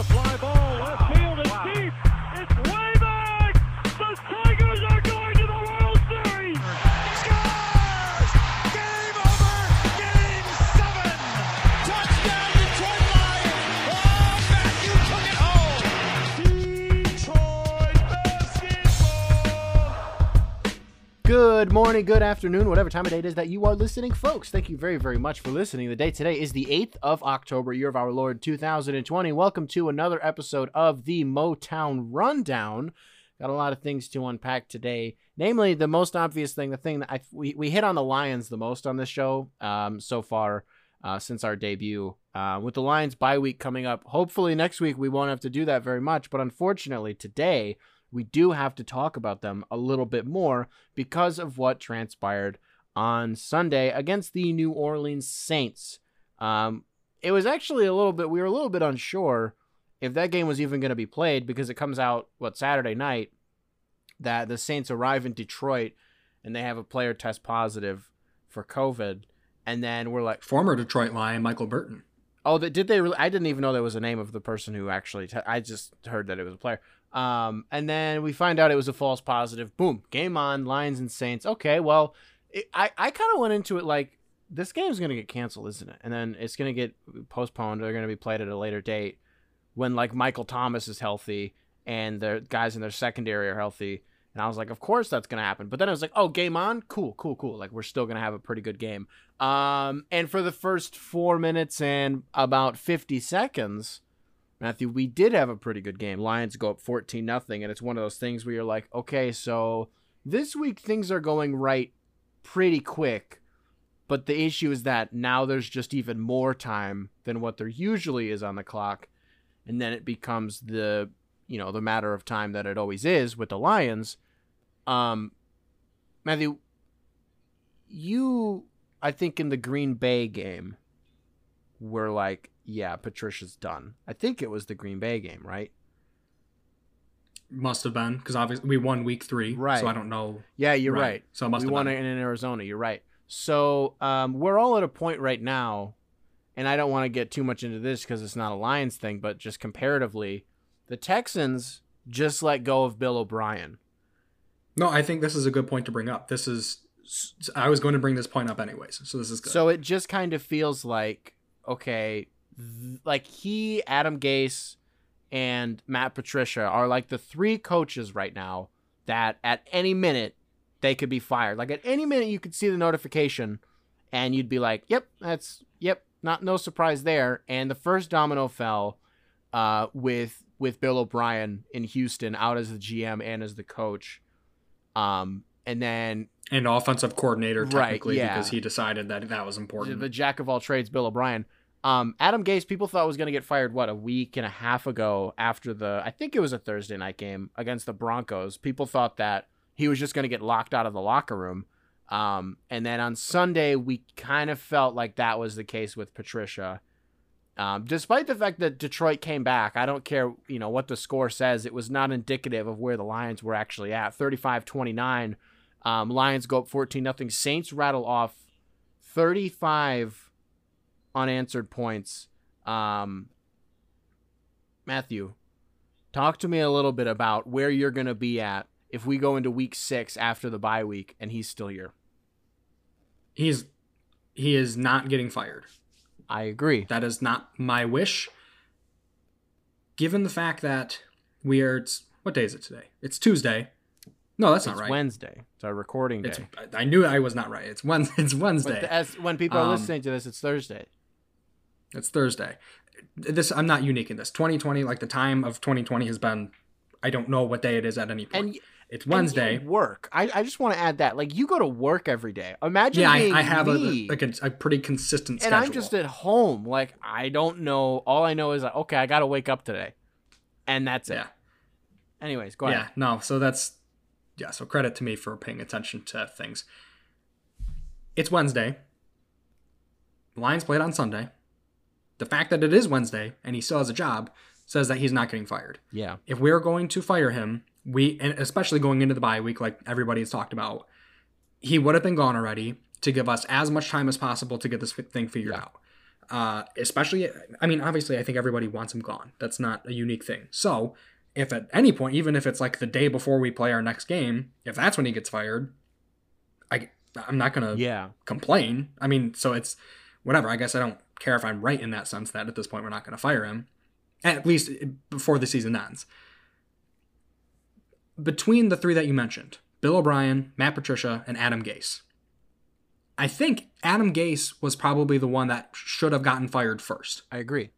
a fly ball. Good morning, good afternoon, whatever time of day it is that you are listening, folks. Thank you very, very much for listening. The day today is the 8th of October, year of our Lord 2020. Welcome to another episode of the Motown Rundown. Got a lot of things to unpack today. Namely, the most obvious thing, the thing that I we, we hit on the Lions the most on this show um, so far uh, since our debut. Uh, with the Lions bye week coming up, hopefully next week we won't have to do that very much. But unfortunately, today we do have to talk about them a little bit more because of what transpired on Sunday against the New Orleans Saints. Um, it was actually a little bit, we were a little bit unsure if that game was even going to be played because it comes out, what, Saturday night that the Saints arrive in Detroit and they have a player test positive for COVID. And then we're like, former Detroit Lion Michael Burton. Oh, did they really? I didn't even know there was a name of the person who actually. Te- I just heard that it was a player. Um, and then we find out it was a false positive. Boom, game on. Lions and Saints. Okay, well, it, I I kind of went into it like this game's gonna get canceled, isn't it? And then it's gonna get postponed. They're gonna be played at a later date when like Michael Thomas is healthy and the guys in their secondary are healthy. And I was like, of course that's gonna happen. But then I was like, oh, game on, cool, cool, cool. Like we're still gonna have a pretty good game. Um, and for the first four minutes and about fifty seconds, Matthew, we did have a pretty good game. Lions go up fourteen nothing, and it's one of those things where you're like, okay, so this week things are going right pretty quick. But the issue is that now there's just even more time than what there usually is on the clock, and then it becomes the you know the matter of time that it always is with the Lions. Um, Matthew, you I think in the Green Bay game were like, yeah, Patricia's done. I think it was the Green Bay game, right? Must have been because obviously we won week three, Right. So I don't know. Yeah, you're right. Right. So it must we have won been. it in Arizona. You're right. So um, we're all at a point right now, and I don't want to get too much into this because it's not a Lions thing, but just comparatively, the Texans just let go of Bill O'Brien. No, I think this is a good point to bring up. This is. I was going to bring this point up anyways, so this is good. So it just kind of feels like okay, th- like he, Adam Gase, and Matt Patricia are like the three coaches right now that at any minute they could be fired. Like at any minute you could see the notification and you'd be like, "Yep, that's yep, not no surprise there." And the first domino fell uh, with with Bill O'Brien in Houston out as the GM and as the coach. Um, and then and offensive coordinator Right, technically yeah. because he decided that that was important. the jack of all trades, Bill O'Brien. Um, Adam Gase, people thought was going to get fired what a week and a half ago after the I think it was a Thursday night game against the Broncos. People thought that he was just going to get locked out of the locker room. Um, and then on Sunday, we kind of felt like that was the case with Patricia. Um, despite the fact that Detroit came back, I don't care, you know, what the score says. It was not indicative of where the Lions were actually at. 35-29. Um, Lions go up 14 nothing. Saints rattle off 35 unanswered points. Um, Matthew, talk to me a little bit about where you're going to be at if we go into week six after the bye week and he's still here. He's he is not getting fired. I agree. That is not my wish. Given the fact that we are, it's, what day is it today? It's Tuesday. No, that's It's not right. Wednesday. It's our recording day. It's, I knew I was not right. It's Wednesday. It's Wednesday. the- as, when people are Um, listening to this, it's Thursday. It's Thursday. This I'm not unique in this. 2020, like the time of 2020 has been. I don't know what day it is at any point. And it's Wednesday. you work. I, I just want to add that. Like, you go to work every day. Imagine yeah, I, being I have a me, like a, a pretty consistent schedule. and schedule. I'm just at home. Like, I don't know. All I know is, like, okay, I got to wake up today. And that's it. yeah, Anyways, go ahead. yeah. No, so that's yeah. So credit to me for paying attention to things. It's Wednesday. Lions played on Sunday. The fact that it is Wednesday and he still has a job says that he's not getting fired. Yeah. if we're going to fire him, we and especially going into the bye week, like everybody has talked about, he would have been gone already to give us as much time as possible to get this thing figured Yeah. out. Uh, especially, I mean, obviously, I think everybody wants him gone. That's not a unique thing. So, if at any point, even if it's like the day before we play our next game, if that's when he gets fired, I I'm not gonna Yeah. complain. I mean, so it's whatever. I guess I don't care if I'm right in that sense that at this point we're not going to fire him, at least before the season ends. Between the three that you mentioned, Bill O'Brien, Matt Patricia, and Adam Gase, I think Adam Gase was probably the one that should have gotten fired first. I agree.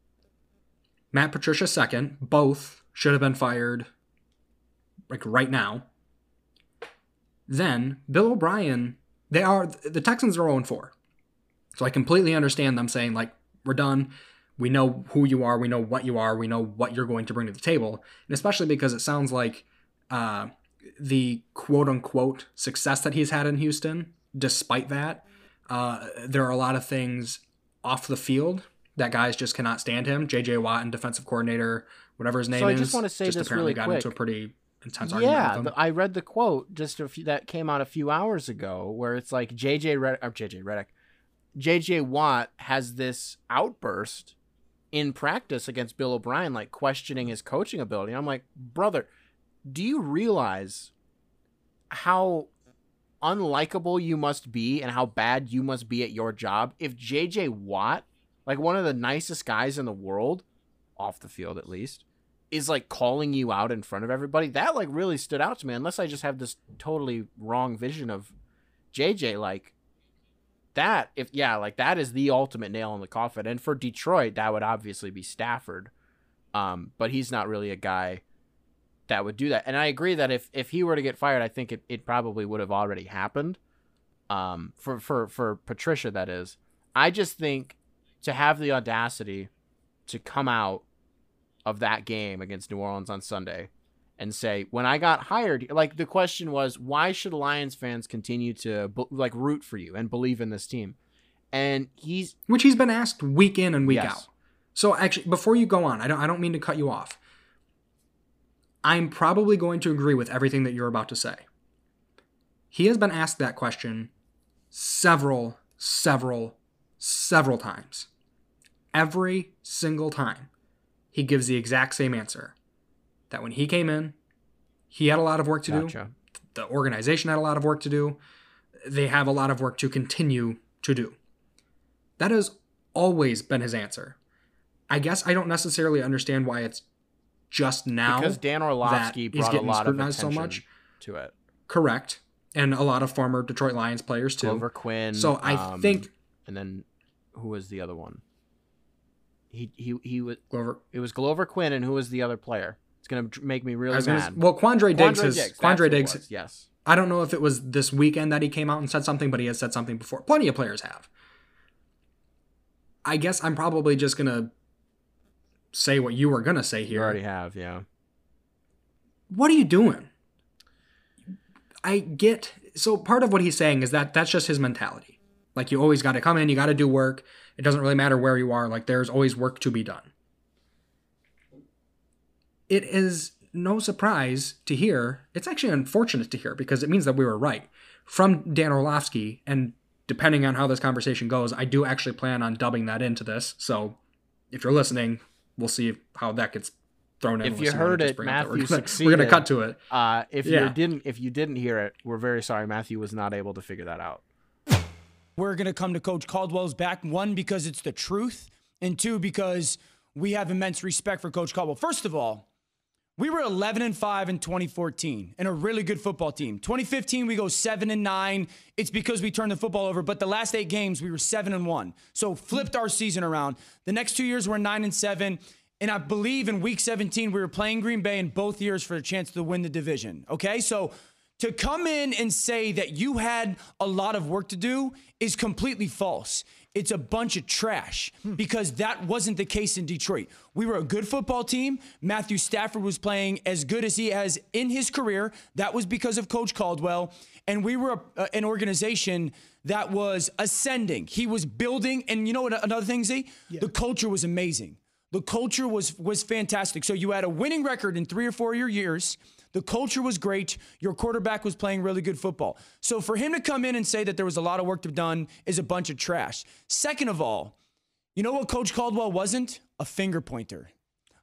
Matt Patricia second. Both should have been fired like right now. Then Bill O'Brien, they are the Texans are 0 4. So I completely understand them saying like we're done. We know who you are, we know what you are, we know what you're going to bring to the table. And especially because it sounds like uh, the quote unquote success that he's had in Houston, despite that, uh, there are a lot of things off the field that guys just cannot stand him. JJ Watt and defensive coordinator, whatever his name is. So I is, just wanna say just this apparently really got quick. into a pretty intense argument Yeah, with him. I read the quote just a few, that came out a few hours ago, where it's like JJ Red or JJ Redick, JJ Watt has this outburst in practice against Bill O'Brien, like questioning his coaching ability. And I'm like, brother, do you realize how unlikable you must be and how bad you must be at your job if JJ Watt, like one of the nicest guys in the world, off the field at least, is like calling you out in front of everybody? That like really stood out to me, unless I just have this totally wrong vision of JJ. Like, that if yeah like that is the ultimate nail in the coffin. And for detroit that would obviously be stafford. Um but he's not really a guy that would do that. And i agree that if if he were to get fired i think it, it probably would have already happened. Um for for for patricia that is. I just think to have the audacity to come out of that game against new orleans on sunday and say when I got hired, like the question was, why should Lions fans continue to like root for you and believe in this team? And he's which he's been asked week in and week Yes. out. So actually, before you go on, I don't I don't mean to cut you off. I'm probably going to agree with everything that you're about to say. He has been asked that question several, several, several times. Every single time, he gives the exact same answer. That when he came in, he had a lot of work to do the organization had a lot of work to do. They have a lot of work to continue to do. That has always been his answer. I guess I don't necessarily understand why it's just now. because Dan Orlovsky brought a getting lot of attention so much. to it. Correct. And a lot of former Detroit Lions players too. Glover Quinn. So I um, think and then who was the other one? He he he was. Glover. It was Glover Quinn, and who was the other player? It's gonna make me really was gonna, mad. well, Quandre Diggs Quandre has Diggs, Quandre Diggs. was, Yes. I don't know if it was this weekend that he came out and said something, but he has said something before. Plenty of players have. I guess I'm probably just gonna say what you were gonna say You here. already have, yeah. what are you doing? I get so part of what he's saying is that that's just his mentality. Like you always got to come in, you got to do work. It doesn't really matter where you are. Like there's always work to be done. It is no surprise to hear. It's actually unfortunate to hear because it means that we were right from Dan Orlovsky. And depending on how this conversation goes, I do actually plan on dubbing that into this. So if you're listening, we'll see how that gets thrown in. If unless you heard it, bring up that Matthew we're gonna, we're gonna cut to it. Uh, if Yeah. you didn't, if you didn't hear it, we're very sorry. Matthew was not able to figure that out. we're going to come to Coach Caldwell's back. One, because it's the truth, and two, because we have immense respect for Coach Caldwell. First of all, we were 11 and 5 in 2014 and a really good football team. 2015 we go 7 and 9. It's because we turned the football over, but the last 8 games we were 7 and 1. So flipped our season around. The next 2 years we're 9 and 7. And I believe in week 17 we were playing Green Bay in both years for a chance to win the division. Okay? So to come in and say that you had a lot of work to do is completely false. It's a bunch of trash hmm. because that wasn't the case in Detroit. We were a good football team. Matthew Stafford was playing as good as he has in his career. That was because of Coach Caldwell. And we were a, an organization that was ascending. He was building. And you know what? Another thing, Z? The culture was amazing. The culture was was fantastic. So you had a winning record in three or four of your years. The culture was great. Your quarterback was playing really good football. So for him to come in and say that there was a lot of work to be done is a bunch of trash. Second of all, You know what Coach Caldwell wasn't? A finger pointer.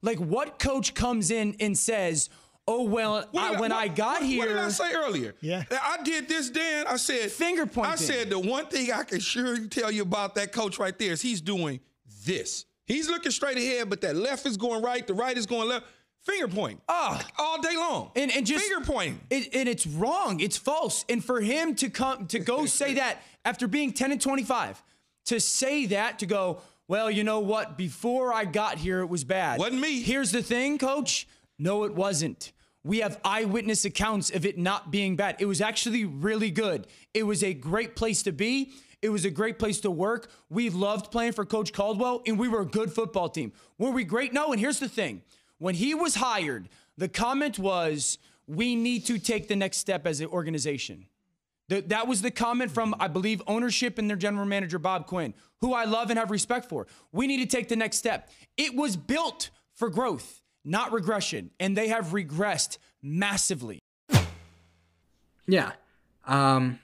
Like what coach comes in and says, "Oh well, What I, did when what- I got what- here." What did I say earlier? Yeah. I did this, Dan. I said Finger pointing. I said the one thing I can sure tell you about that coach right there is he's doing this. He's looking straight ahead, but that left is going right, the right is going left. Finger point. Ah. all day long. and, and just finger pointing. It, and it's wrong. It's false. And for him to come to go say that after being 10 and 25, to say that to go, well, you know what? Before I got here, it was bad. Wasn't me. Here's the thing, coach. No, it wasn't. We have eyewitness accounts of it not being bad. It was actually really good. It was a great place to be. It was a great place to work. We loved playing for Coach Caldwell, and we were a good football team. Were we great? No. And here's the thing when he was hired, the comment was, we need to take the next step as an organization. Th- that was the comment from, I believe, ownership and their general manager, Bob Quinn, who I love and have respect for. We need to take the next step. It was built for growth, not regression, and they have regressed massively. Yeah. Um,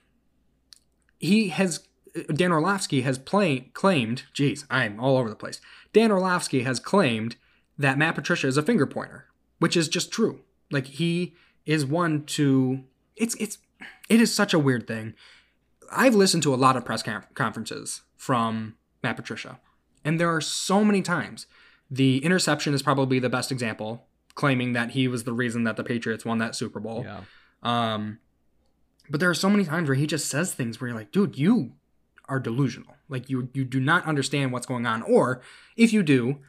he has Dan Orlovsky has play, claimed. Geez, I'm all over the place. Dan Orlovsky has claimed that Matt Patricia is a finger pointer, which is just true. Like he is one to. It's it's it is such a weird thing. I've listened to a lot of press con- conferences from Matt Patricia, and there are so many times. The interception is probably the best example, claiming that he was the reason that the Patriots won that Super Bowl. Yeah. Um, but there are so many times where he just says things where you're like, dude, you are delusional. Like you you do not understand what's going on. Or if you do,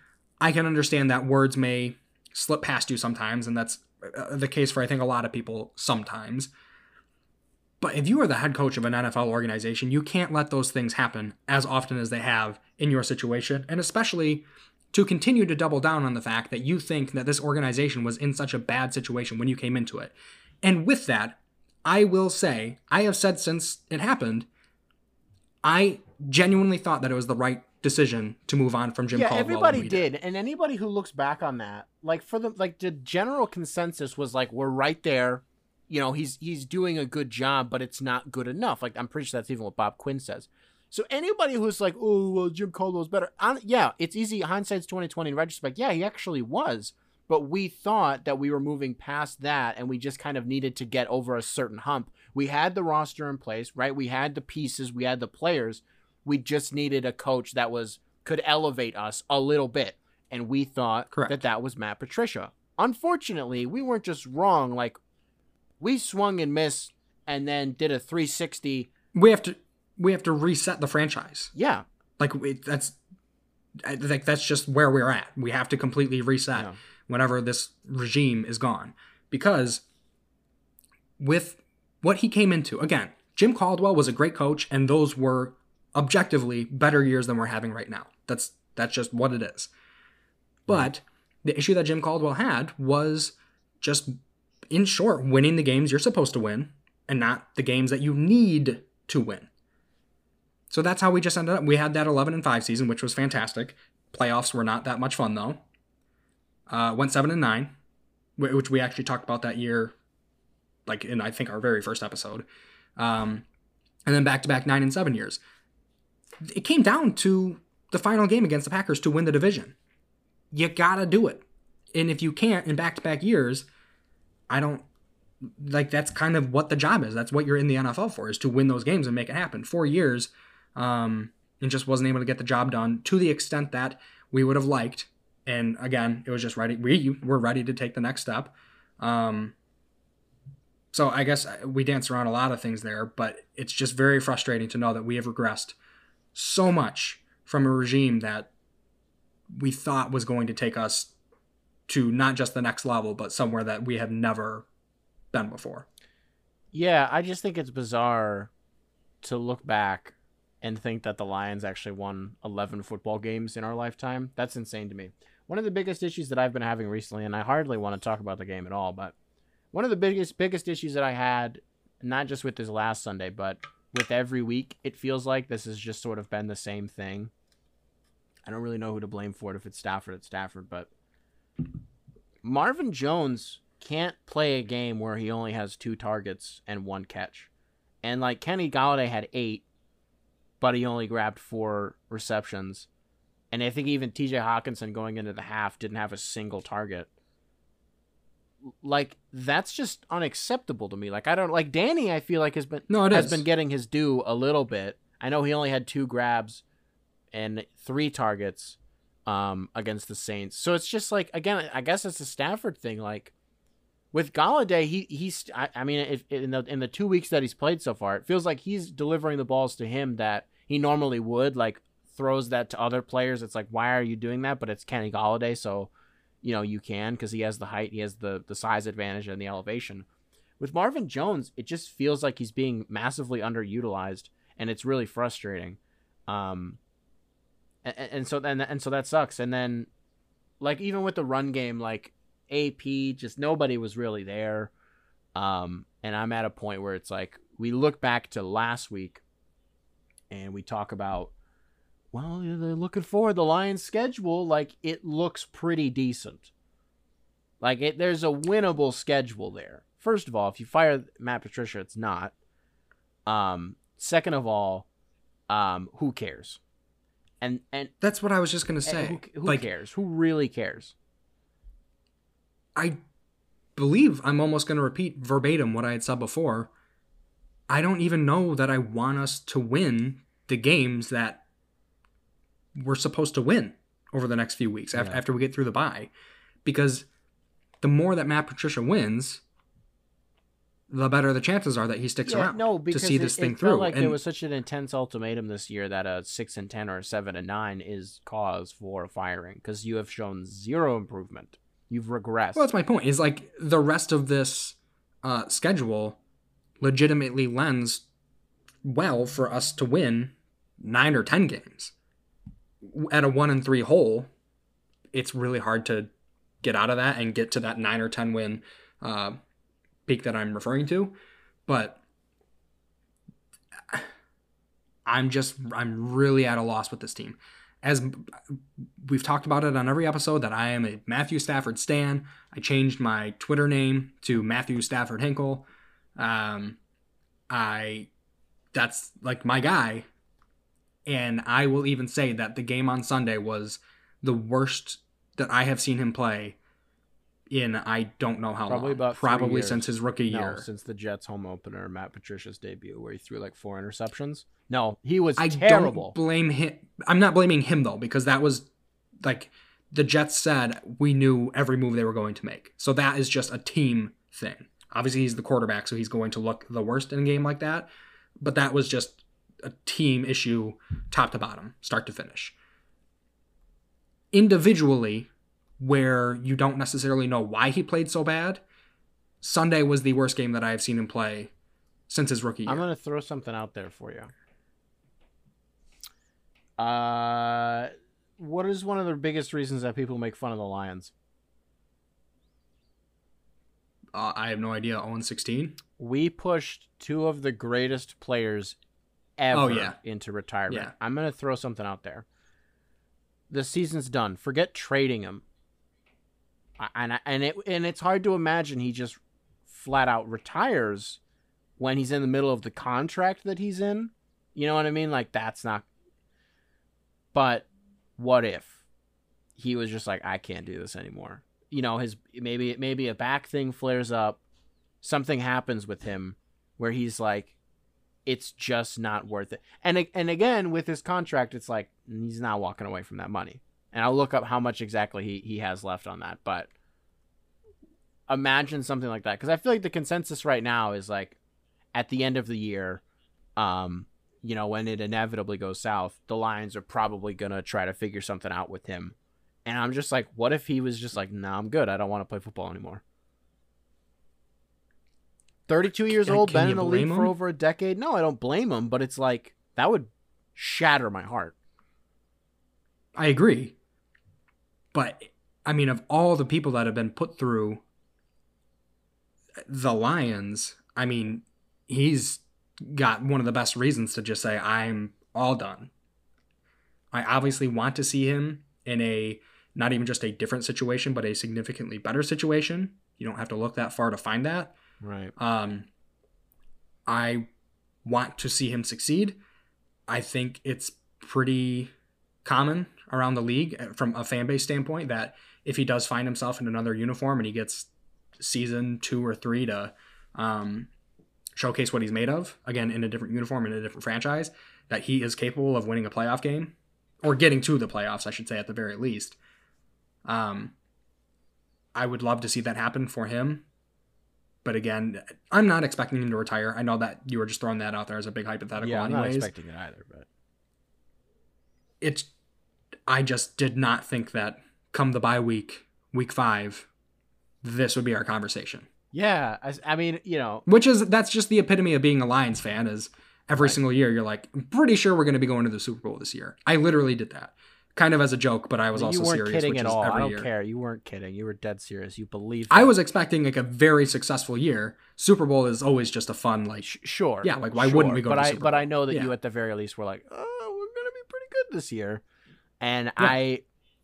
I can understand that words may slip past you sometimes, and that's uh, the case for I think a lot of people sometimes. But if you are the head coach of an NFL organization, you can't let those things happen as often as they have in your situation, and especially to continue to double down on the fact that you think that this organization was in such a bad situation when you came into it. And with that, I will say, I have said since it happened, I genuinely thought that it was the right decision to move on from Jim yeah, Caldwell. everybody we did. and anybody who looks back on that, like for the like the general consensus was like we're right there. You know, he's he's doing a good job, but it's not good enough. Like I'm pretty sure that's even what Bob Quinn says. So anybody who's like, oh, well, Jim Caldwell's better, on, yeah, it's easy. Hindsight's twenty twenty in retrospect. Yeah, he actually was, but we thought that we were moving past that, and we just kind of needed to get over a certain hump. We had the roster in place, right? We had the pieces, we had the players. We just needed a coach that was could elevate us a little bit, and we thought Correct. that that was Matt Patricia. Unfortunately, we weren't just wrong. Like we swung and missed, and then did a 360. we have to we have to reset the franchise. Yeah, Like that's I think that's just where we're at. We have to completely reset Yeah. whenever this regime is gone because with what he came into again, Jim Caldwell was a great coach, and those were objectively better years than we're having right now. That's that's just what it is. But the issue that Jim Caldwell had was just, in short, winning the games you're supposed to win and not the games that you need to win. So that's how we just ended up. We had that 11 and 5 season, which was fantastic. Playoffs were not that much fun though. Uh, went 7 and 9, which we actually talked about that year, like in I think our very first episode. Um, and then back to back 9 and 7 years. It came down to the final game against the Packers to win the division. You gotta do it. And if you can't in back to back years, I don't like that's kind of what the job is. That's what you're in the NFL for is to win those games and make it happen. Four years, um, and just wasn't able to get the job done to the extent that we would have liked. And again, it was just ready. We were ready to take the next step. Um, so I guess we danced around a lot of things there, but it's just very frustrating to know that we have regressed so much from a regime that we thought was going to take us to not just the next level, but somewhere that we have never been before. yeah. I just think it's bizarre to look back and think that the Lions actually won 11 football games in our lifetime. That's insane to me. One of the biggest issues that I've been having recently, and I hardly want to talk about the game at all, but one of the biggest biggest issues that I had, not just with this last Sunday, but with every week, it feels like this has just sort of been the same thing. I don't really know who to blame for it. If it's Stafford, it's Stafford, but Marvin Jones can't play a game where he only has two targets and one catch. And like Kenny Golladay had eight, but he only grabbed four receptions. And I think even TJ Hockenson going into the half didn't have a single target. Like that's just unacceptable to me. Like I don't like Danny. I feel like has been No, it has is. been getting his due a little bit. I know he only had two grabs and three targets um, against the Saints. So it's just like again, I guess it's a Stafford thing. Like with Golladay, he he's I, I mean, if in the in the two weeks that he's played so far, it feels like he's delivering the balls to him that he normally would. Like throws that to other players. It's like why are you doing that? But it's Kenny Golladay, so you know you can because he has the height, he has the the size advantage and the elevation. With Marvin Jones, it just feels like he's being massively underutilized, and it's really frustrating. Um, and, and so then and so that sucks. And then, like even with the run game, like AP, just nobody was really there. Um, and I'm at a point where it's like we look back to last week, and we talk about, well, they're looking forward the Lions' schedule. Like it looks pretty decent. Like it, there's a winnable schedule there. First of all, if you fire Matt Patricia, it's not. Um, second of all, um, who cares? And and That's what I was just gonna say. who, who like, cares? Who really cares? I believe I'm almost gonna repeat verbatim what I had said before. I don't even know that I want us to win the games that we're supposed to win over the next few weeks after, Yeah. after we get through the bye, because the more that Matt Patricia wins, the better the chances are that he sticks around no, to see it, this it thing felt through. like and there was such an intense ultimatum this year that a six and ten or a seven and nine is cause for firing because you have shown zero improvement. You've regressed. Well, that's my point. Is like the rest of this uh, schedule legitimately lends well for us to win nine or ten games. At a one and three hole, it's really hard to get out of that and get to that nine or ten win uh, peak that I'm referring to. But I'm just I'm really at a loss with this team. As we've talked about it on every episode that I am a Matthew Stafford stan. I changed my Twitter name to Matthew Stafford Hinkle. Um, I that's like my guy, and I will even say that the game on Sunday was the worst that I have seen him play in I don't know how Probably long. about probably since his rookie no, year. since the Jets home opener, Matt Patricia's debut, where he threw like four interceptions. No, he was I terrible. don't blame him. I'm not blaming him though because that was like the Jets said we knew every move they were going to make. So that is just a team thing. Obviously he's the quarterback so he's going to look the worst in a game like that, but that was just a team issue top to bottom, start to finish. Individually where you don't necessarily know why he played so bad, Sunday was the worst game that I have seen him play since his rookie year. I'm gonna throw something out there for you. Uh, what is one of the biggest reasons that people make fun of the Lions? uh, I have no idea. 0 16. We pushed two of the greatest players Oh, ever Oh, yeah. into retirement. Yeah. I'm gonna throw something out there. The season's done. Forget trading him. And I- and it and it's hard to imagine he just flat out retires when he's in the middle of the contract that he's in. You know what I mean? Like that's not. But what if he was just like, I can't do this anymore? You know, his maybe maybe a back thing flares up, something happens with him where he's like, it's just not worth it. And and again with his contract, it's like he's not walking away from that money. And I'll look up how much exactly he, he has left on that. But imagine something like that because I feel like the consensus right now is like at the end of the year, um, you know, when it inevitably goes south, the Lions are probably gonna try to figure something out with him. And I'm just like, what if he was just like, nah, I'm good. I don't want to play football anymore. 32 years old, can been in the league blame for over a decade. No, I don't blame him, but it's like that would shatter my heart. I agree. But I mean, of all the people that have been put through the Lions, I mean, he's got one of the best reasons to just say, I'm all done. I obviously want to see him in a not even just a different situation, but a significantly better situation. You don't have to look that far to find that. Right. Um, I want to see him succeed. I think it's pretty common around the league uh, from a fan base standpoint that if he does find himself in another uniform and he gets season two or three to um, showcase what he's made of, again, in a different uniform in a different franchise, that he is capable of winning a playoff game or getting to the playoffs, I should say, at the very least. Um, I would love to see that happen for him. But again, I'm not expecting him to retire. I know that you were just throwing that out there as a big hypothetical, Yeah, I'm not expecting it either, but it's I just did not think that come the bye week, week five, this would be our conversation. yeah, I, I mean, you know, Which is that's just the epitome of being a Lions fan. Is every single year you're like, I'm pretty sure we're going to be going to the Super Bowl this year. I literally did that, kind of as a joke, but I was also you weren't serious. kidding which at is all. I don't year. care. You weren't kidding. You were dead serious. You believed. I it. was expecting like a very successful year. Super Bowl is always just a fun like. Sure. Yeah, like, why wouldn't we go But to I but I know that you at the very least were like, oh, we're gonna be pretty good this year, and I,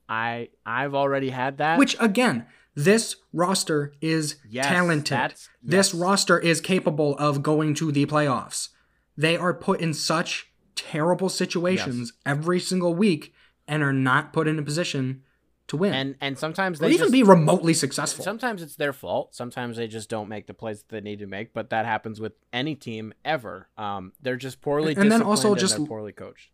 I, I've already had that. Which again, this roster is Yes, talented. that's- This roster is capable of going to the playoffs. They are put in such terrible situations every single week and are not put in a position to win. and and sometimes or they even just, be remotely successful. Sometimes it's their fault. Sometimes they just don't make the plays that they need to make. But that happens with any team ever. Um, they're just poorly And then also disciplined just- poorly coached.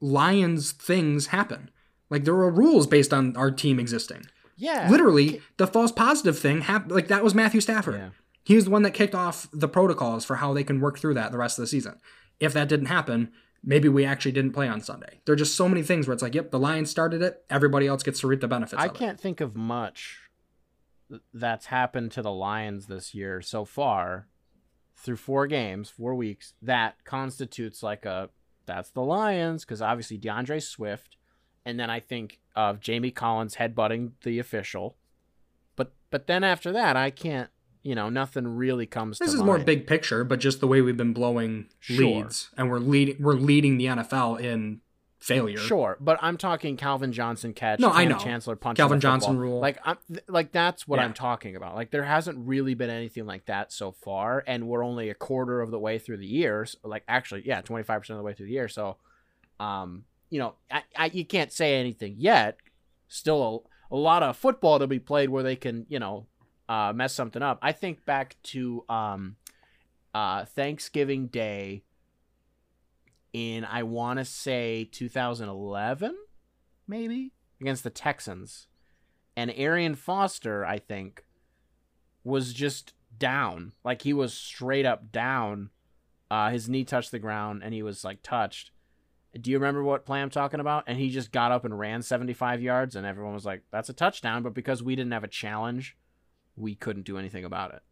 Lions things happen. Like there are rules based on our team existing. Yeah, Literally, the false positive thing happened. Like that was Matthew Stafford. Yeah. He was the one that kicked off the protocols for how they can work through that the rest of the season. If that didn't happen, maybe we actually didn't play on Sunday. There are just so many things where it's like, yep, the Lions started it. Everybody else gets to reap the benefits. I can't think of much that's happened to the Lions this year so far through four games, four weeks, that constitutes like a that's the Lions because obviously D'Andre Swift, and then I think of Jamie Collins headbutting the official, but but then after that I can't, you know, nothing really comes. This is more big picture, but just the way we've been blowing Sure. leads, and we're leading we're leading the NFL in failure. Sure, but I'm talking Calvin Johnson catch. No, I know. Chancellor punch. Calvin. Johnson rule. Like I'm th- like that's what Yeah. I'm talking about. Like there hasn't really been anything like that so far, and we're only a quarter of the way through the year. So, like actually, yeah, 25 percent of the way through the year. So, um, you know, I, I you can't say anything yet. Still a, a lot of football to be played where they can you know uh, mess something up. I think back to um, uh, Thanksgiving Day in I want to say 2011, maybe against the Texans, and Arian Foster, I think, was just down, like he was straight up down. Uh, his knee touched the ground, and he was like touched. Do you remember what play I'm talking about? And he just got up and ran 75 yards, and everyone was like, "That's a touchdown." But because we didn't have a challenge, we couldn't do anything about it.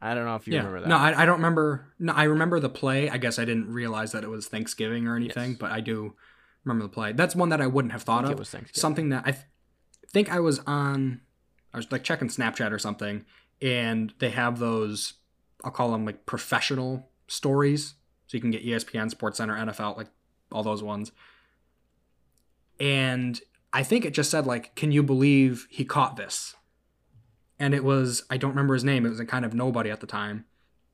I don't know if you yeah. remember that. No, I, I don't remember. No, I remember the play. I guess I didn't realize that it was Thanksgiving or anything, Yes. but I do remember the play. That's one that I wouldn't have thought of. it was Something that I th- think I was on. I was like checking Snapchat or something, and they have those. I'll call them like professional stories, so you can get ESPN, Sports Center, NFL, like all those ones. And I think it just said like, "Can you believe he caught this?" And it was I don't remember his name. It was a kind of nobody at the time.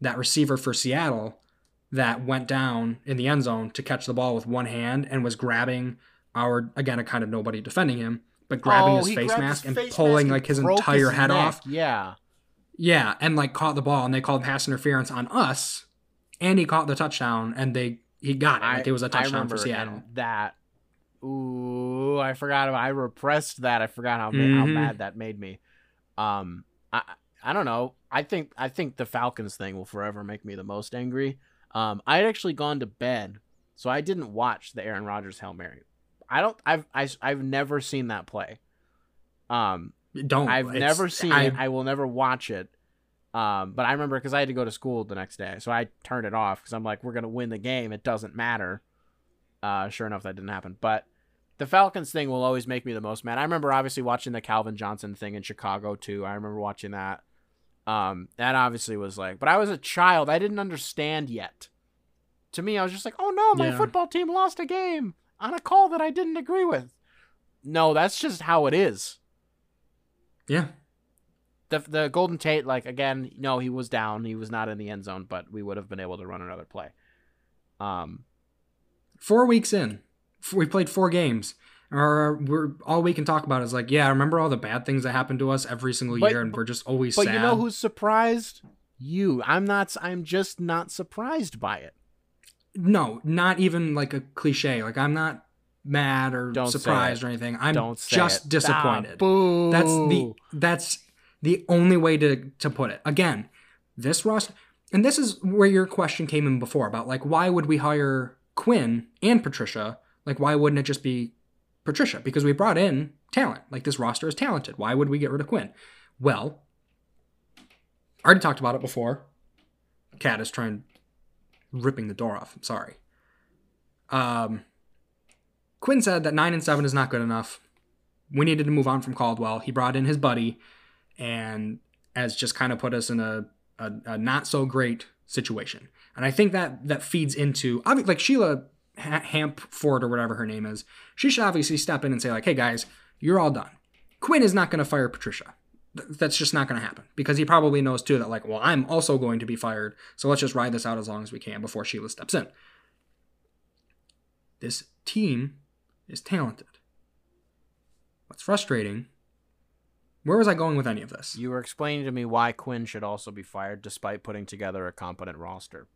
That receiver for Seattle that went down in the end zone to catch the ball with one hand and was grabbing our again a kind of nobody defending him, but grabbing Oh, his face mask and face pulling mask like his entire his head neck. off. Yeah. Yeah, and like caught the ball and they called pass interference on us, and he caught the touchdown and they he got it. Like it was a touchdown for Seattle. that. Ooh, I forgot. I repressed that. I forgot how ma- how mm-hmm. mad that made me. Um, I I don't know. I think I think the Falcons thing will forever make me the most angry. Um, I had actually gone to bed, so I didn't watch the Aaron Rodgers hail mary. I don't. I've I, have i have never seen that play. Um, Don't I've never seen I- it. I will never watch it. Um, but I remember because I had to go to school the next day, so I turned it off because I'm like, we're gonna win the game. It doesn't matter. Uh, sure enough, that didn't happen. But the Falcons thing will always make me the most mad. I remember obviously watching the Calvin Johnson thing in Chicago too. I remember watching that. Um, that obviously was like, but I was a child. I didn't understand yet. To me, I was just like, oh no, my Yeah. football team lost a game on a call that I didn't agree with. No, that's just how it is yeah. the the Golden Tate, like again, no, he was down. He was not in the end zone, but we would have been able to run another play. Um, four weeks in, we played four games, Or we're all we can talk about is like, yeah, remember all the bad things that happen to us every single But- year, and we're just always But sad. you know who's surprised? You. I'm not. I'm just not surprised by it. no, not even like a cliche. Like I'm not mad or Don't surprised or anything. I'm Don't just it. disappointed. Ah. That's the that's the only way to to put it. Again, this roster, and this is where your question came in before about like why would we hire Quinn and Patricia? Like why wouldn't it just be Patricia? Because we brought in talent. Like this roster is talented. Why would we get rid of Quinn? Well, I already talked about it before. Cat is trying ripping the door off. I'm sorry. Um, Quinn said that nine and seven is not good enough we needed to move on from Caldwell. He brought in his buddy, and has just kind of put us in a, a, a not so great situation. And I think that that feeds into like Sheila ha- Hampford or whatever her name is. She should obviously step in and say like, "Hey guys, you're all done." Quinn is not going to fire Patricia. Th- That's just not going to happen because he probably knows too that like, well, I'm also going to be fired, so let's just ride this out as long as we can before Sheila steps in. This team is talented. What's frustrating? Where was I going with any of this? You were explaining to me why Quinn should also be fired, despite putting together a competent roster.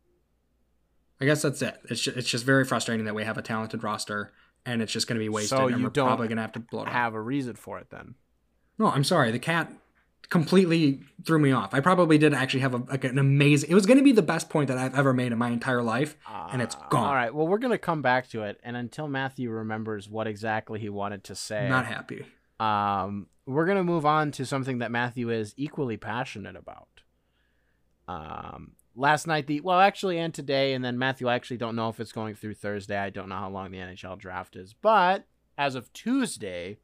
I guess that's it. It's just, it's just very frustrating that we have a talented roster and it's just going to be wasted So and you we're don't probably going to have to blow it up. Have a reason for it then. No, I'm sorry. The cat completely threw me off. I probably did actually have a, like an amazing. It was going to be the best point that I've ever made in my entire life, and it's gone. All right. Well, we're gonna come back to it, and until Matthew remembers what exactly he wanted to say, Not happy. um, we're gonna move on to something that Matthew is equally passionate about. Um, last night, the well, actually, and today, and then Matthew. I actually don't know if it's going through Thursday. I don't know how long the NHL draft is, but as of Tuesday,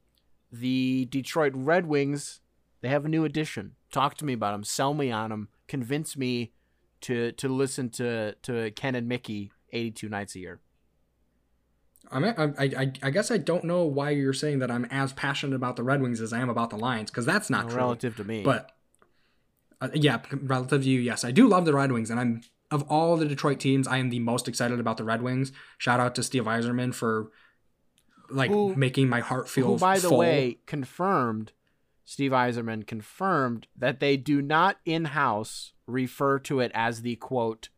the Detroit Red Wings they have a new addition. Talk to me about them. Sell me on them. Convince me to to listen to to Ken and Mickey 82 nights a year. I mean, I, I, I guess I don't know why you're saying that I'm as passionate about the Red Wings as I am about the Lions, because that's not true. relative to me. But uh, yeah, relative to you, yes, I do love the Red Wings, and I'm of all the Detroit teams, I am the most excited about the Red Wings. Shout out to Steve Yzerman for like Who- making my heart feel. who, by the way, confirmed Steve Yzerman confirmed that they do not in house refer to it as the quote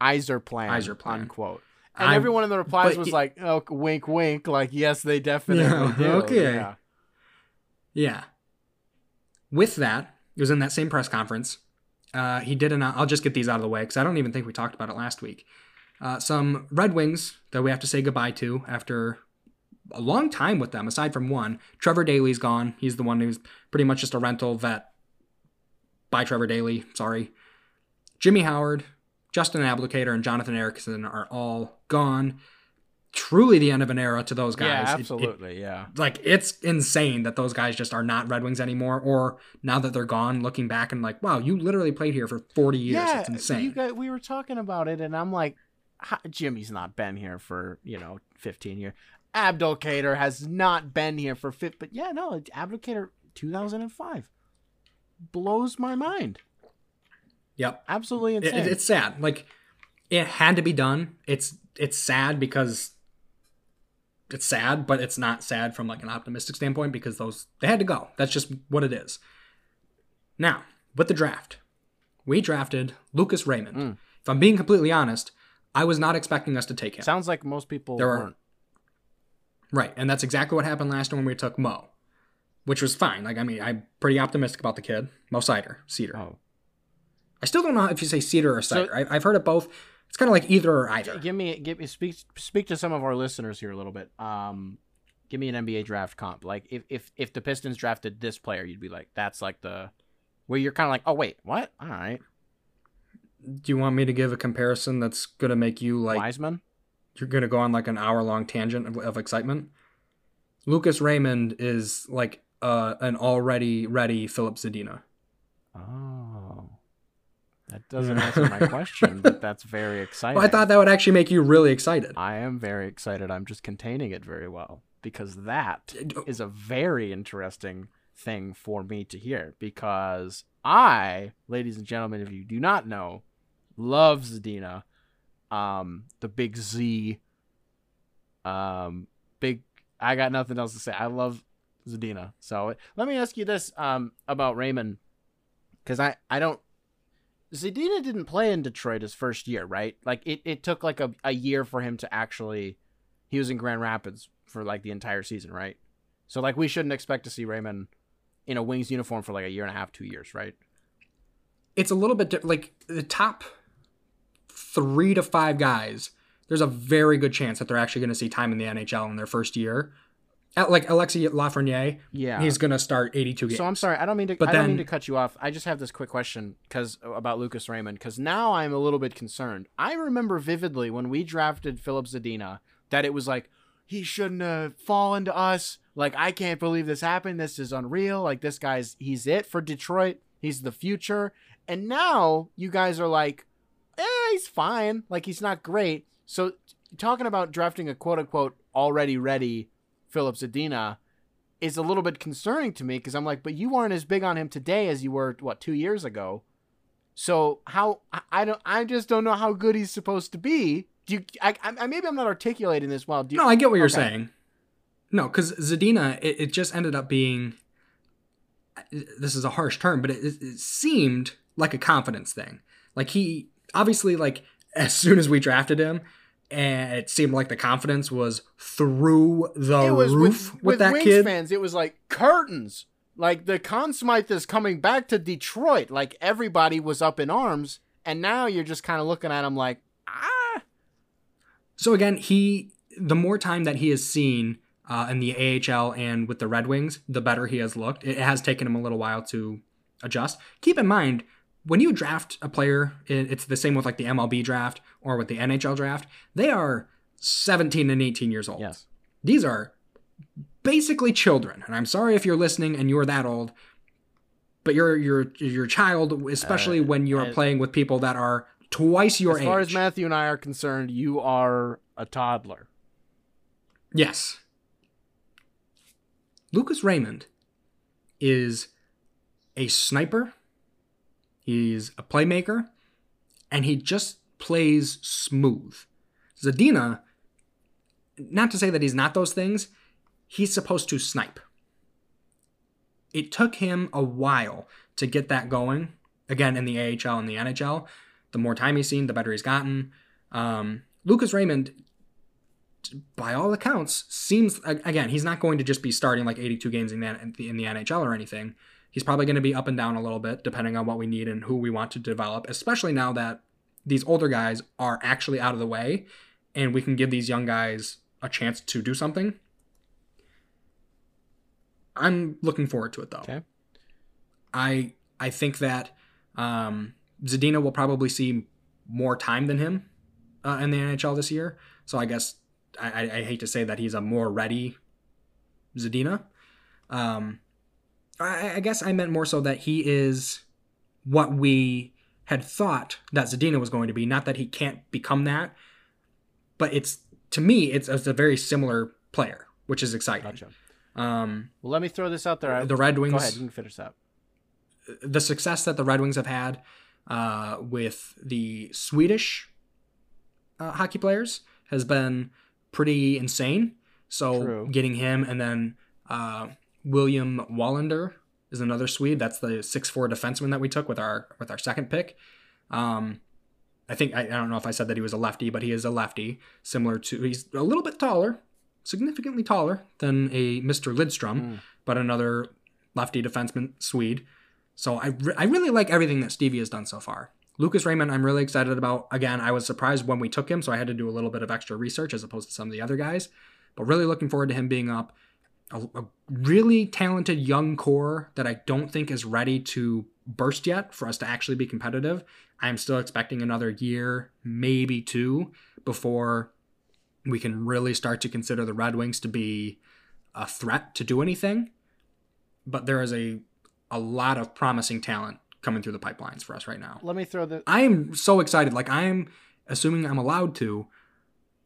Yzerplan, Eiser plan. unquote. And I'm- everyone in the replies was y- like, "Oh, wink, wink!" Like, yes, they definitely Yeah, do. okay. Yeah. Yeah. With that, it was in that same press conference. Uh, he did an. I'll just get these out of the way because I don't even think we talked about it last week. Uh, some Red Wings that we have to say goodbye to after a long time with them, aside from one. Trevor Daley's gone. He's the one who's pretty much just a rental vet. By Trevor Daley, sorry. Jimmy Howard, Justin Abdelkader, and Jonathan Ericsson are all gone. Truly the end of an era to those guys. Yeah, It- it- absolutely. yeah. like it's insane that those guys just are not Red Wings anymore. Or now that they're gone, looking back and like, wow, you literally played here for forty years. Yeah, it's insane. You guys, we were talking about it, and I'm like, Jimmy's not been here for you know 15 years. Abdelkader has not been here for 50. But yeah, no, Abdelkader 2005 blows my mind. yep, Absolutely It- insane. it- it's sad. Like it had to be done. It's it's sad because it's sad, but it's not sad from like an optimistic standpoint because those they had to go. That's just what it is. Now with the draft, we drafted Lucas Raymond. Mm. If I'm being completely honest, I was not expecting us to take him. Sounds like most people There are- weren't. Right, and that's exactly what happened last year when we took Mo, which was fine. Like, I mean, I'm pretty optimistic about the kid, Mo Cider, Cedar. Oh, I still don't know if you say Cedar or So- Cider. I, I've heard it both. It's kind of like either or either. give me, give me, speak, speak to some of our listeners here a little bit. Um, give me an NBA draft comp. Like, if if if the Pistons drafted this player, you'd be like, that's like the where you're kind of like, oh wait, what? All right, Do you want me to give a comparison that's gonna make you like Wiseman. you're gonna go on like an hour long tangent of, of excitement? Lucas Raymond is like uh, an already ready Filip Zadina. Oh. That doesn't answer my question, but that's very exciting. Well, I thought that would actually make you really excited. I am very excited. I'm just containing it very well because that is a very interesting thing for me to hear because I, ladies and gentlemen, if you do not know, love Zadina, um, the big Z, um, big I got nothing else to say. I love Zadina. So let me ask you this um, about Raymond, because I I don't. Zadina didn't play in Detroit his first year, right? Like it, it took like a, a year for him to actually. He was in Grand Rapids for like the entire season, right? So like we shouldn't expect to see Raymond in a Wings uniform for like a year and a half, two years, right? It's a little bit di- like the top three to five guys. There's a very good chance that they're actually going to see time in the NHL in their first year. Like Alexis Lafreniere, Yeah. he's going to start 82 games. So I'm sorry, I don't mean to. But I don't mean to cut you off. I just have this quick question because about Lucas Raymond. Because now I'm a little bit concerned. I remember vividly when we drafted Filip Zadina that it was like he shouldn't have fallen to us. Like I can't believe this happened. This is unreal. Like this guy's he's it for Detroit. He's the future. And now you guys are like, eh, he's fine. Like he's not great. So talking about drafting a quote unquote already ready Filip Zadina is a little bit concerning to me because I'm like, but you aren't as big on him today as you were what two years ago. So how I, don't I just don't know how good he's supposed to be. Do you? I, I maybe I'm not articulating this well. You, no, I get what you're saying. No, because Zadina, it, it just ended up being. This is a harsh term, but it, it seemed like a confidence thing. Like he obviously, like as soon as we drafted him, and it seemed like the confidence was through the was roof with, with, that Wings kid. fans. It was like curtains. Like the Conn Smythe is coming back to Detroit. Like everybody was up in arms, and now you're just kind of looking at him like, ah, So again, he the more time that he has seen uh, in the AHL and with the Red Wings, the better he has looked. It has taken him a little while to adjust. Keep in mind when you draft a player, it's the same with like the MLB draft or with the NHL draft. They are 17 and 18 years old. yes, These are basically children. And I'm sorry if you're listening and you're that old, but you're you're your child, especially uh, when you're I- playing with people that are twice your age. as far age. as Matthew and I are concerned, you are a toddler. Yes. Lucas Raymond is a sniper. He's a playmaker, and he just plays smooth. Zadina, not to say that he's not those things, he's supposed to snipe. It took him a while to get that going. Again, in the AHL and the NHL, the more time he's seen, the better he's gotten. Um, Lucas Raymond by all accounts, seems again he's not going to just be starting like 82 games in the, in the NHL or anything. He's probably going to be up and down a little bit depending on what we need and who we want to develop. Especially now that these older guys are actually out of the way, and we can give these young guys a chance to do something. I'm looking forward to it though. Okay. I I think that um, Zadina will probably see more time than him uh, in the NHL this year. So I guess I, I, I hate to say that he's a more ready Zadina. Um, I, I guess I meant more so that he is what we had thought that Zadina was going to be. Not that he can't become that, but it's to me it's, it's a very similar player, which is exciting. Gotcha. Um, Well, let me throw this out there. the Red Wings. Go ahead, you can finish that. the success that the Red Wings have had uh, with the Swedish uh, hockey players has been pretty insane. So True. getting him and then uh, William Wallinder is another Swede. That's the six four defenseman that we took with our with our second pick. Um, I think I, I don't know if I said that he was a lefty, but he is a lefty, similar to he's a little bit taller, significantly taller than a Mr. Lidstrom, but another lefty defenseman Swede. So I, re- I really like everything that Stevie has done so far. Lucas Raymond, I'm really excited about. Again, I was surprised when we took him, so I had to do a little bit of extra research as opposed to some of the other guys. But really looking forward to him being up. A, a really talented young core that I don't think is ready to burst yet for us to actually be competitive. I'm still expecting another year, maybe two, before we can really start to consider the Red Wings to be a threat to do anything. But there is a a lot of promising talent coming through the pipelines for us right now. Let me throw the. I am so excited. Like I am assuming I'm allowed to,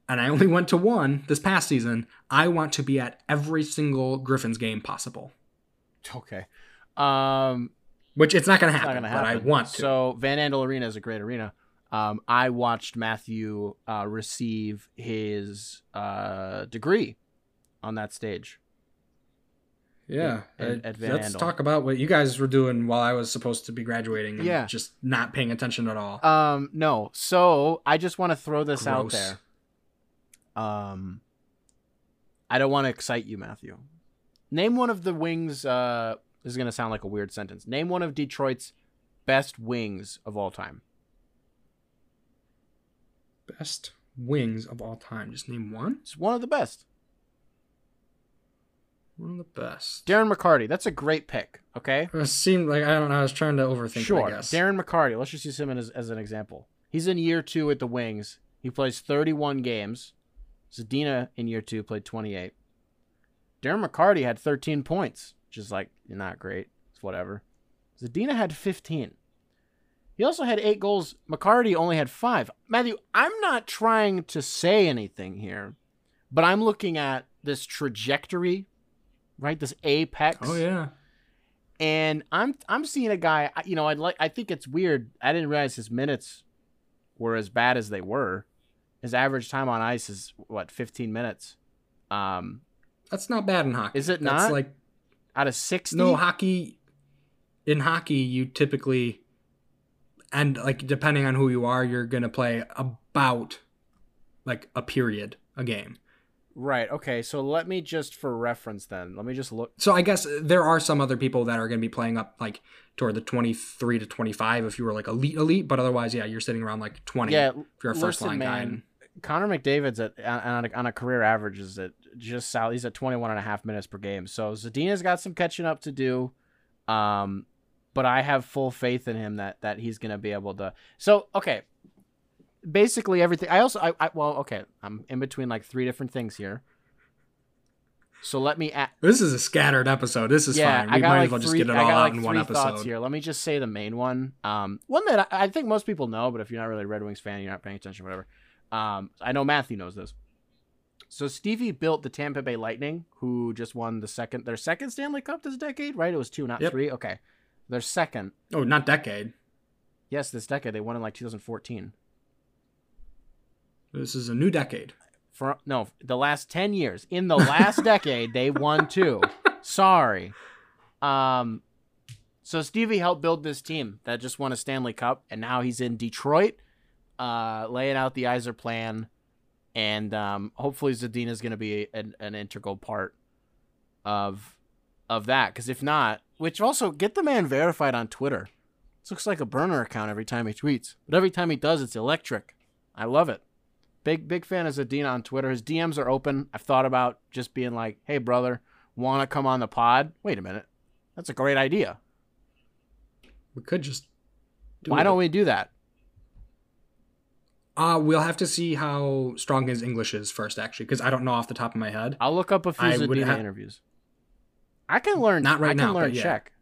and I only went to one this past season. I want to be at every single Griffins game possible. Okay. Um, Which it's not going to happen, but happen. I want to. So Van Andel Arena is a great arena. Um, I watched Matthew uh, receive his uh, degree on that stage. Yeah. at- uh, at Van let's Andel. talk about what you guys were doing while I was supposed to be graduating. And Yeah. Just not paying attention at all. Um, no. So I just want to throw this out there. Um, I don't want to excite you, Matthew. Name one of the wings. Uh, this is gonna sound like a weird sentence. Name one of Detroit's best wings of all time. Best wings of all time. Just name one. It's one of the best. One of the best. Darren McCarty. That's a great pick. Okay. It seemed like I don't know. I was trying to overthink sure. it. I guess. Darren McCarty. Let's just use him as, as an example. He's in year two at the Wings. He plays 31 games. Zadina in year two played 28. Darren McCarty had 13 points, which is like not great. It's whatever. Zadina had 15. He also had eight goals. McCarty only had five. Matthew, I'm not trying to say anything here, but I'm looking at this trajectory, right? This apex Oh yeah. and I'm I'm seeing a guy. I- You know, I like. I think it's weird. I didn't realize his minutes were as bad as they were. His average time on ice is what 15 minutes. Um, That's not bad in hockey. Is it That's not? like out of 60. no hockey. In hockey, you typically, and like depending on who you are, you're gonna play about like a period a game. Right. Okay. So let me just for reference then. Let me just look. So I guess there are some other people that are going to be playing up like toward the 23 to 25 if you were like elite elite, but otherwise, yeah, you're sitting around like 20 Yeah. if you're a first listen, line guy. man. And Connor McDavid's at on a, on a career average is at just south. He's at 21 and a half minutes per game. So Zadina's got some catching up to do. Um, but I have full faith in him that that he's gonna be able to. So okay, basically everything. I also I, I well okay. I'm in between like three different things here. So let me. This is a scattered episode. This is yeah, fine. I We got might like as well just get it all out like in three one episode. here. Let me just say the main one. Um, one that I, I think most people know, but if you're not really a Red Wings fan, you're not paying attention, whatever. Um, I know Matthew knows this. So Stevie built the Tampa Bay Lightning, who just won the second their second Stanley Cup this decade, right? It was two, not Yep. three. Okay, their second. Oh, not decade. Yes, this decade they won in like 2014. This is a new decade. For no, the last ten years. In the last decade, they won two. Sorry. Um, so Stevie helped build this team that just won a Stanley Cup, and now he's in Detroit, uh, laying out the Yzerplan, and um, hopefully Zadina is going to be an, an integral part of of that. Because if not, which also get the man verified on Twitter. This looks like a burner account every time he tweets, but every time he does, it's electric. I love it. Big big fan of Zadina on Twitter. His DMs are open. I've thought about just being like, "Hey brother, want to come on the pod?" Wait a minute, that's a great idea. We could just. Do Why it. don't we do that? Uh, we'll have to see how strong his English is first, actually, because I don't know off the top of my head. I'll look up a few I Zadina ha- interviews. I can learn. Not right I can now, learn but yeah. Czech.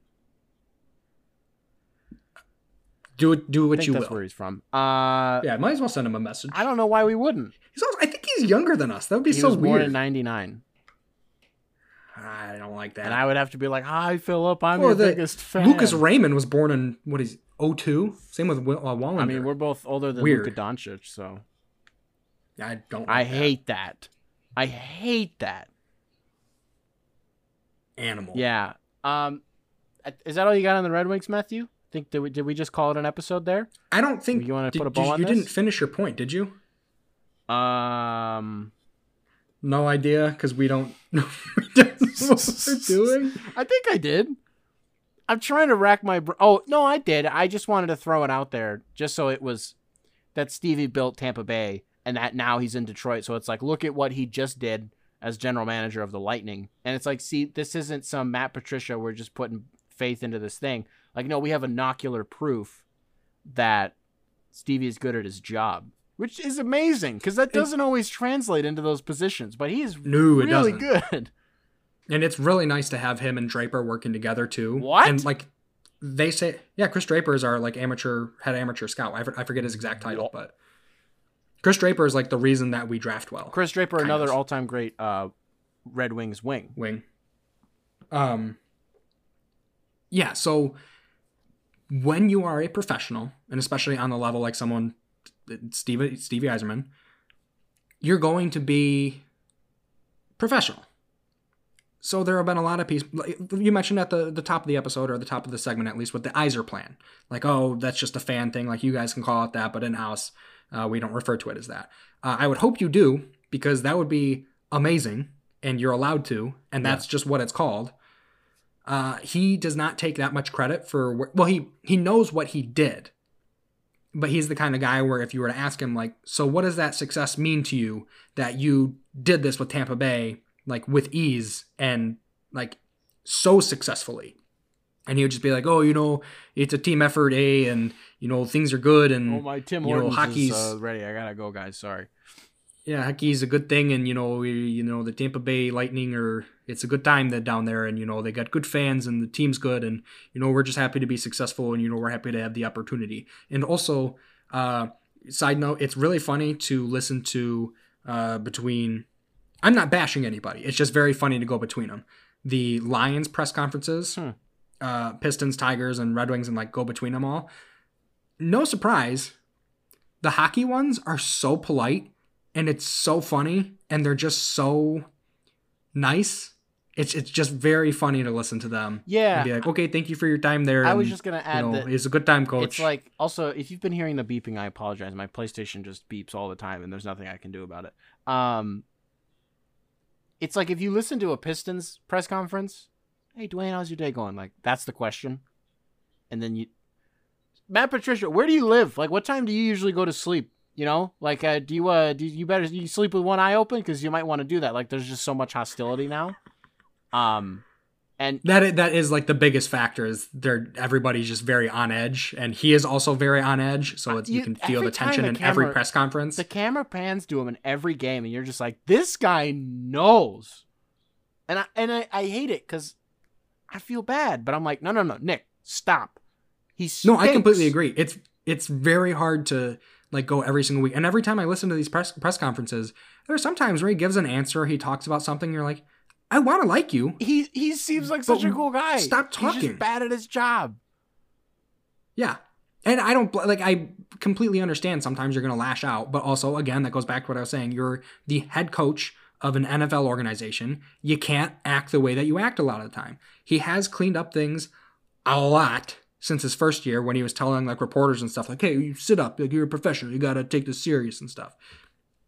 Do it. Do I what think you that's will. where he's from. Uh, Yeah, might as well send him a message. I don't know why we wouldn't. He's also, I think he's younger than us. That would be He so was born weird. in '99, I don't like that. and I would have to be like, "Hi, Filip, I'm or your the biggest fan." Lucas Raymond was born in what is 02? Same with Will, uh, Wallinder. I mean, we're both older than Weird. Luka Doncic, so I don't. I that. hate that. I hate that. animal. Yeah. Um, is that all you got on the Red Wings, Matthew? Think did we, did we just call it an episode there? I don't think You wanna put a did- bow on You this? didn't finish your point, did you? Um, No idea, because we don't know we don't know what we're doing. I think I did. I'm trying to rack my. Br- oh no, I did. I just wanted to throw it out there, just so it was that Stevie built Tampa Bay, and that now he's in Detroit. So it's like, look at what he just did as general manager of the Lightning, and it's like, see, this isn't some Matt Patricia. We're just putting faith into this thing. Like, no, we have inocular proof that Stevie is good at his job, which is amazing because that doesn't always translate into those positions. But he's No, it really doesn't. good. And it's really nice to have him and Draper working together too. What? And like they say, yeah, Chris Draper is our like amateur head amateur scout. I, for- I forget his exact title, but Chris Draper is like the reason that we draft well. Chris Draper, another of. all-time great uh, Red Wings wing. wing. Um. Yeah. So when you are a professional, and especially on the level like someone, Stevie Stevie Yzerman, you're going to be professional. So there have been a lot of pieces. You mentioned at the, the top of the episode or the top of the segment, at least, with the Yzerplan. Like, oh, that's just a fan thing. Like, you guys can call it that, but in house, uh, we don't refer to it as that. Uh, I would hope you do because that would be amazing and you're allowed to. And that's just what it's called. Uh, he does not take that much credit for, well, he, he knows what he did. But he's the kind of guy where if you were to ask him, like, so what does that success mean to you that you did this with Tampa Bay, like with ease and like so successfully? And he would just be like, oh, you know, it's a team effort, eh? And, you know, things are good. And, Oh my Tim you know, Hortons hockey's, is uh, ready. I gotta go, guys. Sorry. yeah, hockey's a good thing. And, you know, we, you know, the Tampa Bay Lightning are, it's a good time that down there. And, you know, they got good fans and the team's good. And, you know, we're just happy to be successful. And, you know, we're happy to have the opportunity. And also, uh, side note, it's really funny to listen to uh, between, I'm not bashing anybody. It's just very funny to go between them. The Lions press conferences, uh, Pistons, Tigers, and Red Wings, and like go between them all. No surprise, the hockey ones are so polite and it's so funny and they're just so nice. It's it's just very funny to listen to them. Yeah. And be like, okay, thank you for your time there. I was just gonna you add know, that it's a good time, coach. It's like also if you've been hearing the beeping, I apologize. My PlayStation just beeps all the time, and there's nothing I can do about it. Um, it's like if you listen to a Pistons press conference, hey Dwane, how's your day going? Like that's the question, and then you, Matt Patricia, where do you live? Like what time do you usually go to sleep? You know, like uh, do you uh do you better you sleep with one eye open because you might want to do that. Like there's just so much hostility now. Um, and that that is like the biggest factor is they're everybody's just very on edge, and he is also very on edge. So it's, you, you- can feel the tension the in every press conference. the camera pans to him in every game, and you're just like, this guy knows. And I and I, I hate it because I feel bad, but I'm like, no, no, no, Nick, stop. He's no, I completely agree. It's it's very hard to like go every single week, and every time I listen to these press press conferences, there are sometimes where he gives an answer, he talks about something, you're like, I want to like you. He he seems like such a cool guy. stop He's talking. just bad at his job. Yeah. And I don't like I completely understand sometimes you're going to lash out, but also again that goes back to what I was saying, you're the head coach of an NFL organization. You can't act the way that you act a lot of the time. He has cleaned up things a lot since his first year when he was telling like reporters and stuff like, "Hey, you sit up, like you're a professional. You got to take this serious and stuff."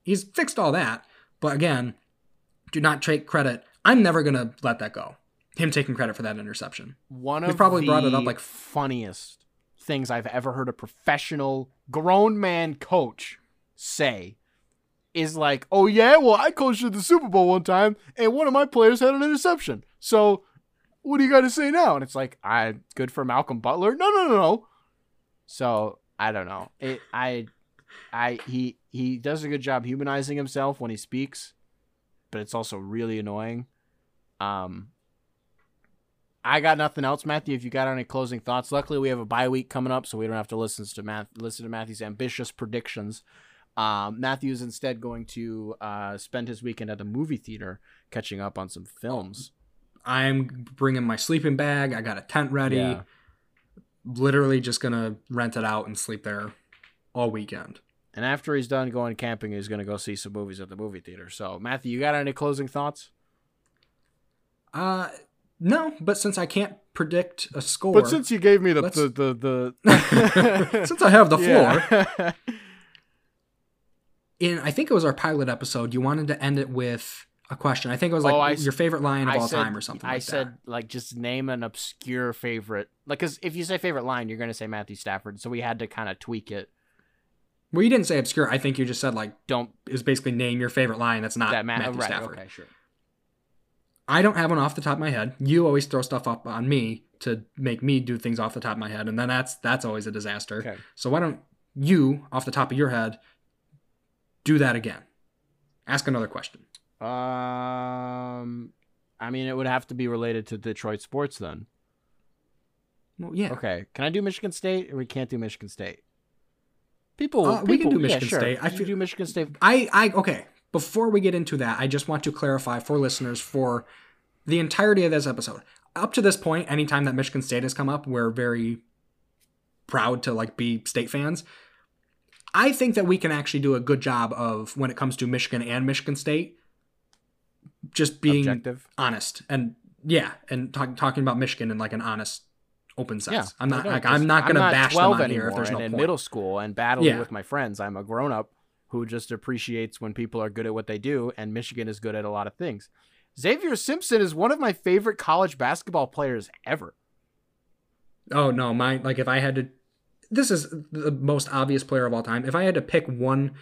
He's fixed all that, but again, do not take credit. I'm never going to let that go. Him taking credit for that interception. One We've of probably brought it up, like- funniest things I've ever heard a professional grown man coach say is like, "Oh yeah, well I coached at the Super Bowl one time, and one of my players had an interception. So what do you got to say now?" And it's like, "I good for Malcolm Butler." No, no, no, no. So I don't know. It, I, I he he does a good job humanizing himself when he speaks, but it's also really annoying. Um, I got nothing else, Matthew. If you got any closing thoughts, luckily we have a bye week coming up, so we don't have to listen to Math listen to Matthew's ambitious predictions. Um, Matthew's instead going to uh, spend his weekend at the movie theater, catching up on some films. I'm bringing my sleeping bag. I got a tent ready. Yeah. Literally just gonna rent it out and sleep there all weekend. And after he's done going camping, he's going to go see some movies at the movie theater. So, Matthew, you got any closing thoughts? Uh, no, but since I can't predict a score, But since you gave me the the the, the since I have the floor, Yeah. in I think it was our pilot episode, you wanted to end it with a question. I think it was like Oh, I s- your favorite line of I all said, time or something. I like said that. like just name an obscure favorite. Like, cause if you say favorite line, you're gonna say Matthew Stafford. So we had to kind of tweak it. Well, you didn't say obscure. I think you just said like Don't is basically name your favorite line. That's not that Matt? Matthew right? Stafford. Okay, sure. I don't have one off the top of my head. You always throw stuff up on me to make me do things off the top of my head, and then that's that's always a disaster. Okay. So why don't you, off the top of your head, do that again? Ask another question. Um, I mean, it would have to be related to Detroit sports then. Well, yeah. Okay, can I do Michigan State or we can't do Michigan State? People, Uh, we can do Michigan yeah, sure. State. I feel- do Michigan State. I, I, okay. Before we get into that, I just want to clarify for listeners for the entirety of this episode. Up to this point, anytime that Michigan State has come up, we're very proud to like be state fans. I think that we can actually do a good job of when it comes to Michigan and Michigan State just being Objective. honest and yeah, and talk, talking about Michigan in like an honest, open sense. Yeah, I'm not no, like I'm not gonna bash them 12 on here if there's no and in middle school and battling Yeah. with my friends. I'm a grown up who just appreciates when people are good at what they do, and Michigan is good at a lot of things. Xavier Simpson is one of my favorite college basketball players ever. Oh no, my like if I had to, this is the most obvious player of all time. If I had to pick one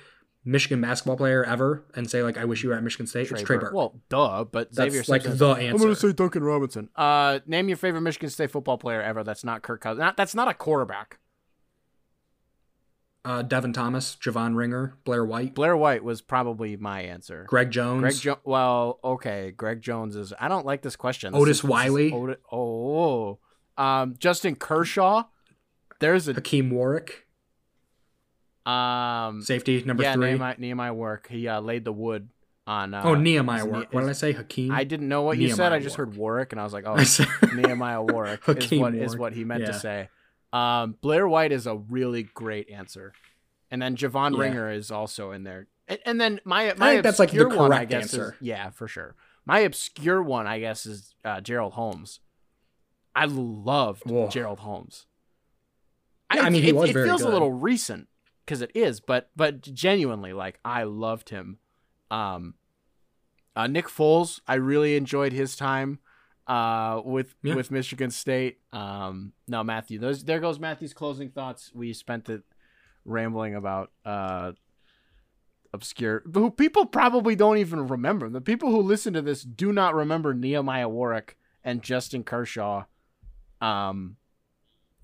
Michigan basketball player ever and say like I wish you were at Michigan State, it's Trey Burke. Well, duh, but That's Xavier like Simpson. the I'm gonna say Duncan Robinson. Uh, name your favorite Michigan State football player ever. That's not Kirk Cousins. Not, that's not a quarterback. Uh, Devin Thomas, Javon Ringer, Blair White, Blair White was probably my answer. Greg Jones, Greg jo- Well, okay. Greg Jones is. I don't like this question. This Otis is- is Wiley. Oti- oh, um, Justin Kershaw. There's a Hakeem Warwick, um. safety number yeah, three. Nehemiah, Nehemiah work. He uh, laid the wood on. Uh, oh, Nehemiah is Ne- Warwick. What did I say? Hakeem. I didn't know what you said. I just heard Warwick, and I was like, oh, Nehemiah Warwick is what is Warwick. what he meant to say. Um, Blair White is a really great answer, and then Javon Yeah. Ringer is also in there. And, and then my my think that's, like, the obscure one, I correct guess, answer. Is, yeah, for sure. My obscure one, I guess, is uh, Gerald Holmes. I loved Whoa. Gerald Holmes. Yeah, I mean, he it, was it feels a little recent because it is, but but genuinely, like I loved him. Um, uh, Nick Foles, I really enjoyed his time uh, with Yeah. with Michigan State. Um, no, Matthew, those there goes Matthew's closing thoughts. We spent it rambling about uh, obscure who people probably don't even remember. The people who listen to this do not remember Nehemiah Warwick and Justin Kershaw. Um,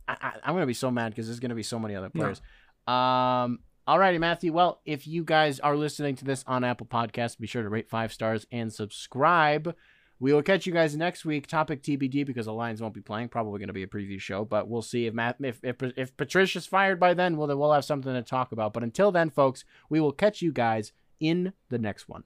I, I'm gonna be so mad because there's gonna be so many other players. Um, alrighty, Matthew. Well, if you guys are listening to this on Apple Podcasts, be sure to rate five stars and subscribe. We will catch you guys next week. Topic TBD because the Lions won't be playing. Probably going to be a preview show, but we'll see if Matt if if, if Patricia's fired by then. Well, then we'll have something to talk about. But until then, folks, we will catch you guys in the next one.